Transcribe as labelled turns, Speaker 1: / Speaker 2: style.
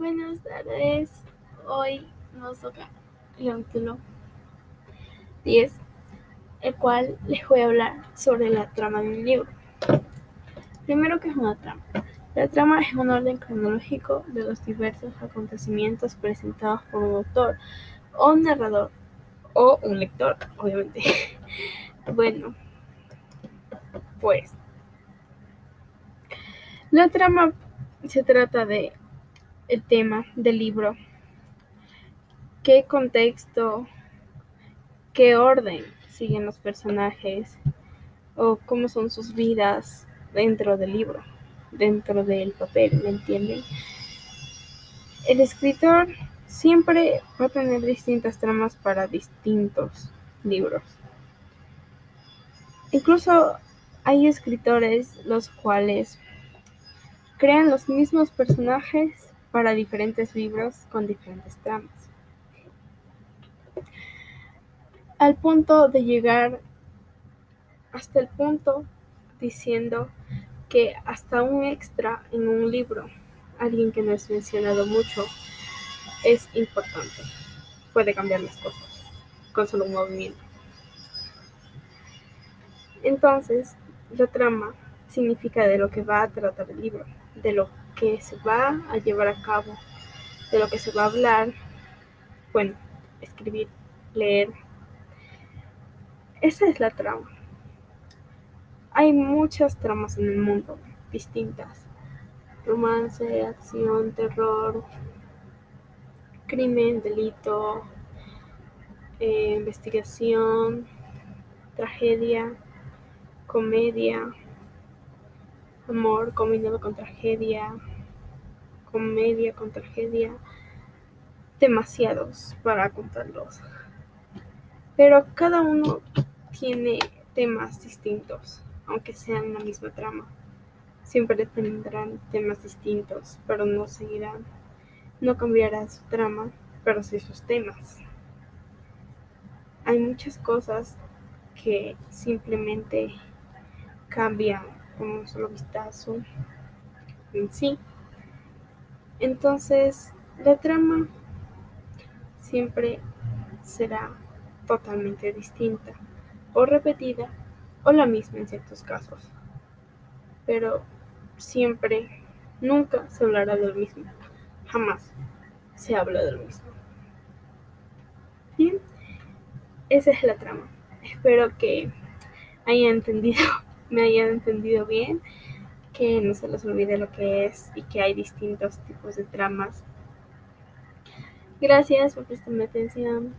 Speaker 1: Buenas tardes. Hoy nos toca el capítulo 10, el cual les voy a hablar sobre la trama de un libro. Primero, ¿qué es una trama? La trama es un orden cronológico de los diversos acontecimientos presentados por un autor o un narrador o un lector, obviamente. bueno, pues la trama se trata de el tema del libro, qué contexto, qué orden siguen los personajes o cómo son sus vidas dentro del libro, dentro del papel, ¿me entienden? El escritor siempre va a tener distintas tramas para distintos libros. Incluso hay escritores los cuales crean los mismos personajes para diferentes libros con diferentes tramas. Al punto de llegar hasta el punto diciendo que hasta un extra en un libro, alguien que no es mencionado mucho, es importante. Puede cambiar las cosas con solo un movimiento. Entonces, la trama significa de lo que va a tratar el libro, de lo que se va a llevar a cabo, de lo que se va a hablar, bueno, escribir, leer. Esa es la trama. Hay muchas tramas en el mundo distintas. Romance, acción, terror, crimen, delito, eh, investigación, tragedia, comedia, amor combinado con tragedia, comedia con tragedia, demasiados para contarlos. Pero cada uno tiene temas distintos, aunque sean la misma trama. Siempre tendrán temas distintos, pero no seguirán. No cambiará su trama, pero sí sus temas. Hay muchas cosas que simplemente cambian con un solo vistazo en sí. Entonces, la trama siempre será totalmente distinta o repetida o la misma en ciertos casos. Pero siempre, nunca se hablará de lo mismo. Jamás se habla de lo mismo. Bien, esa es la trama. Espero que hayan entendido me hayan entendido bien, que no se les olvide lo que es y que hay distintos tipos de tramas. Gracias por prestarme atención.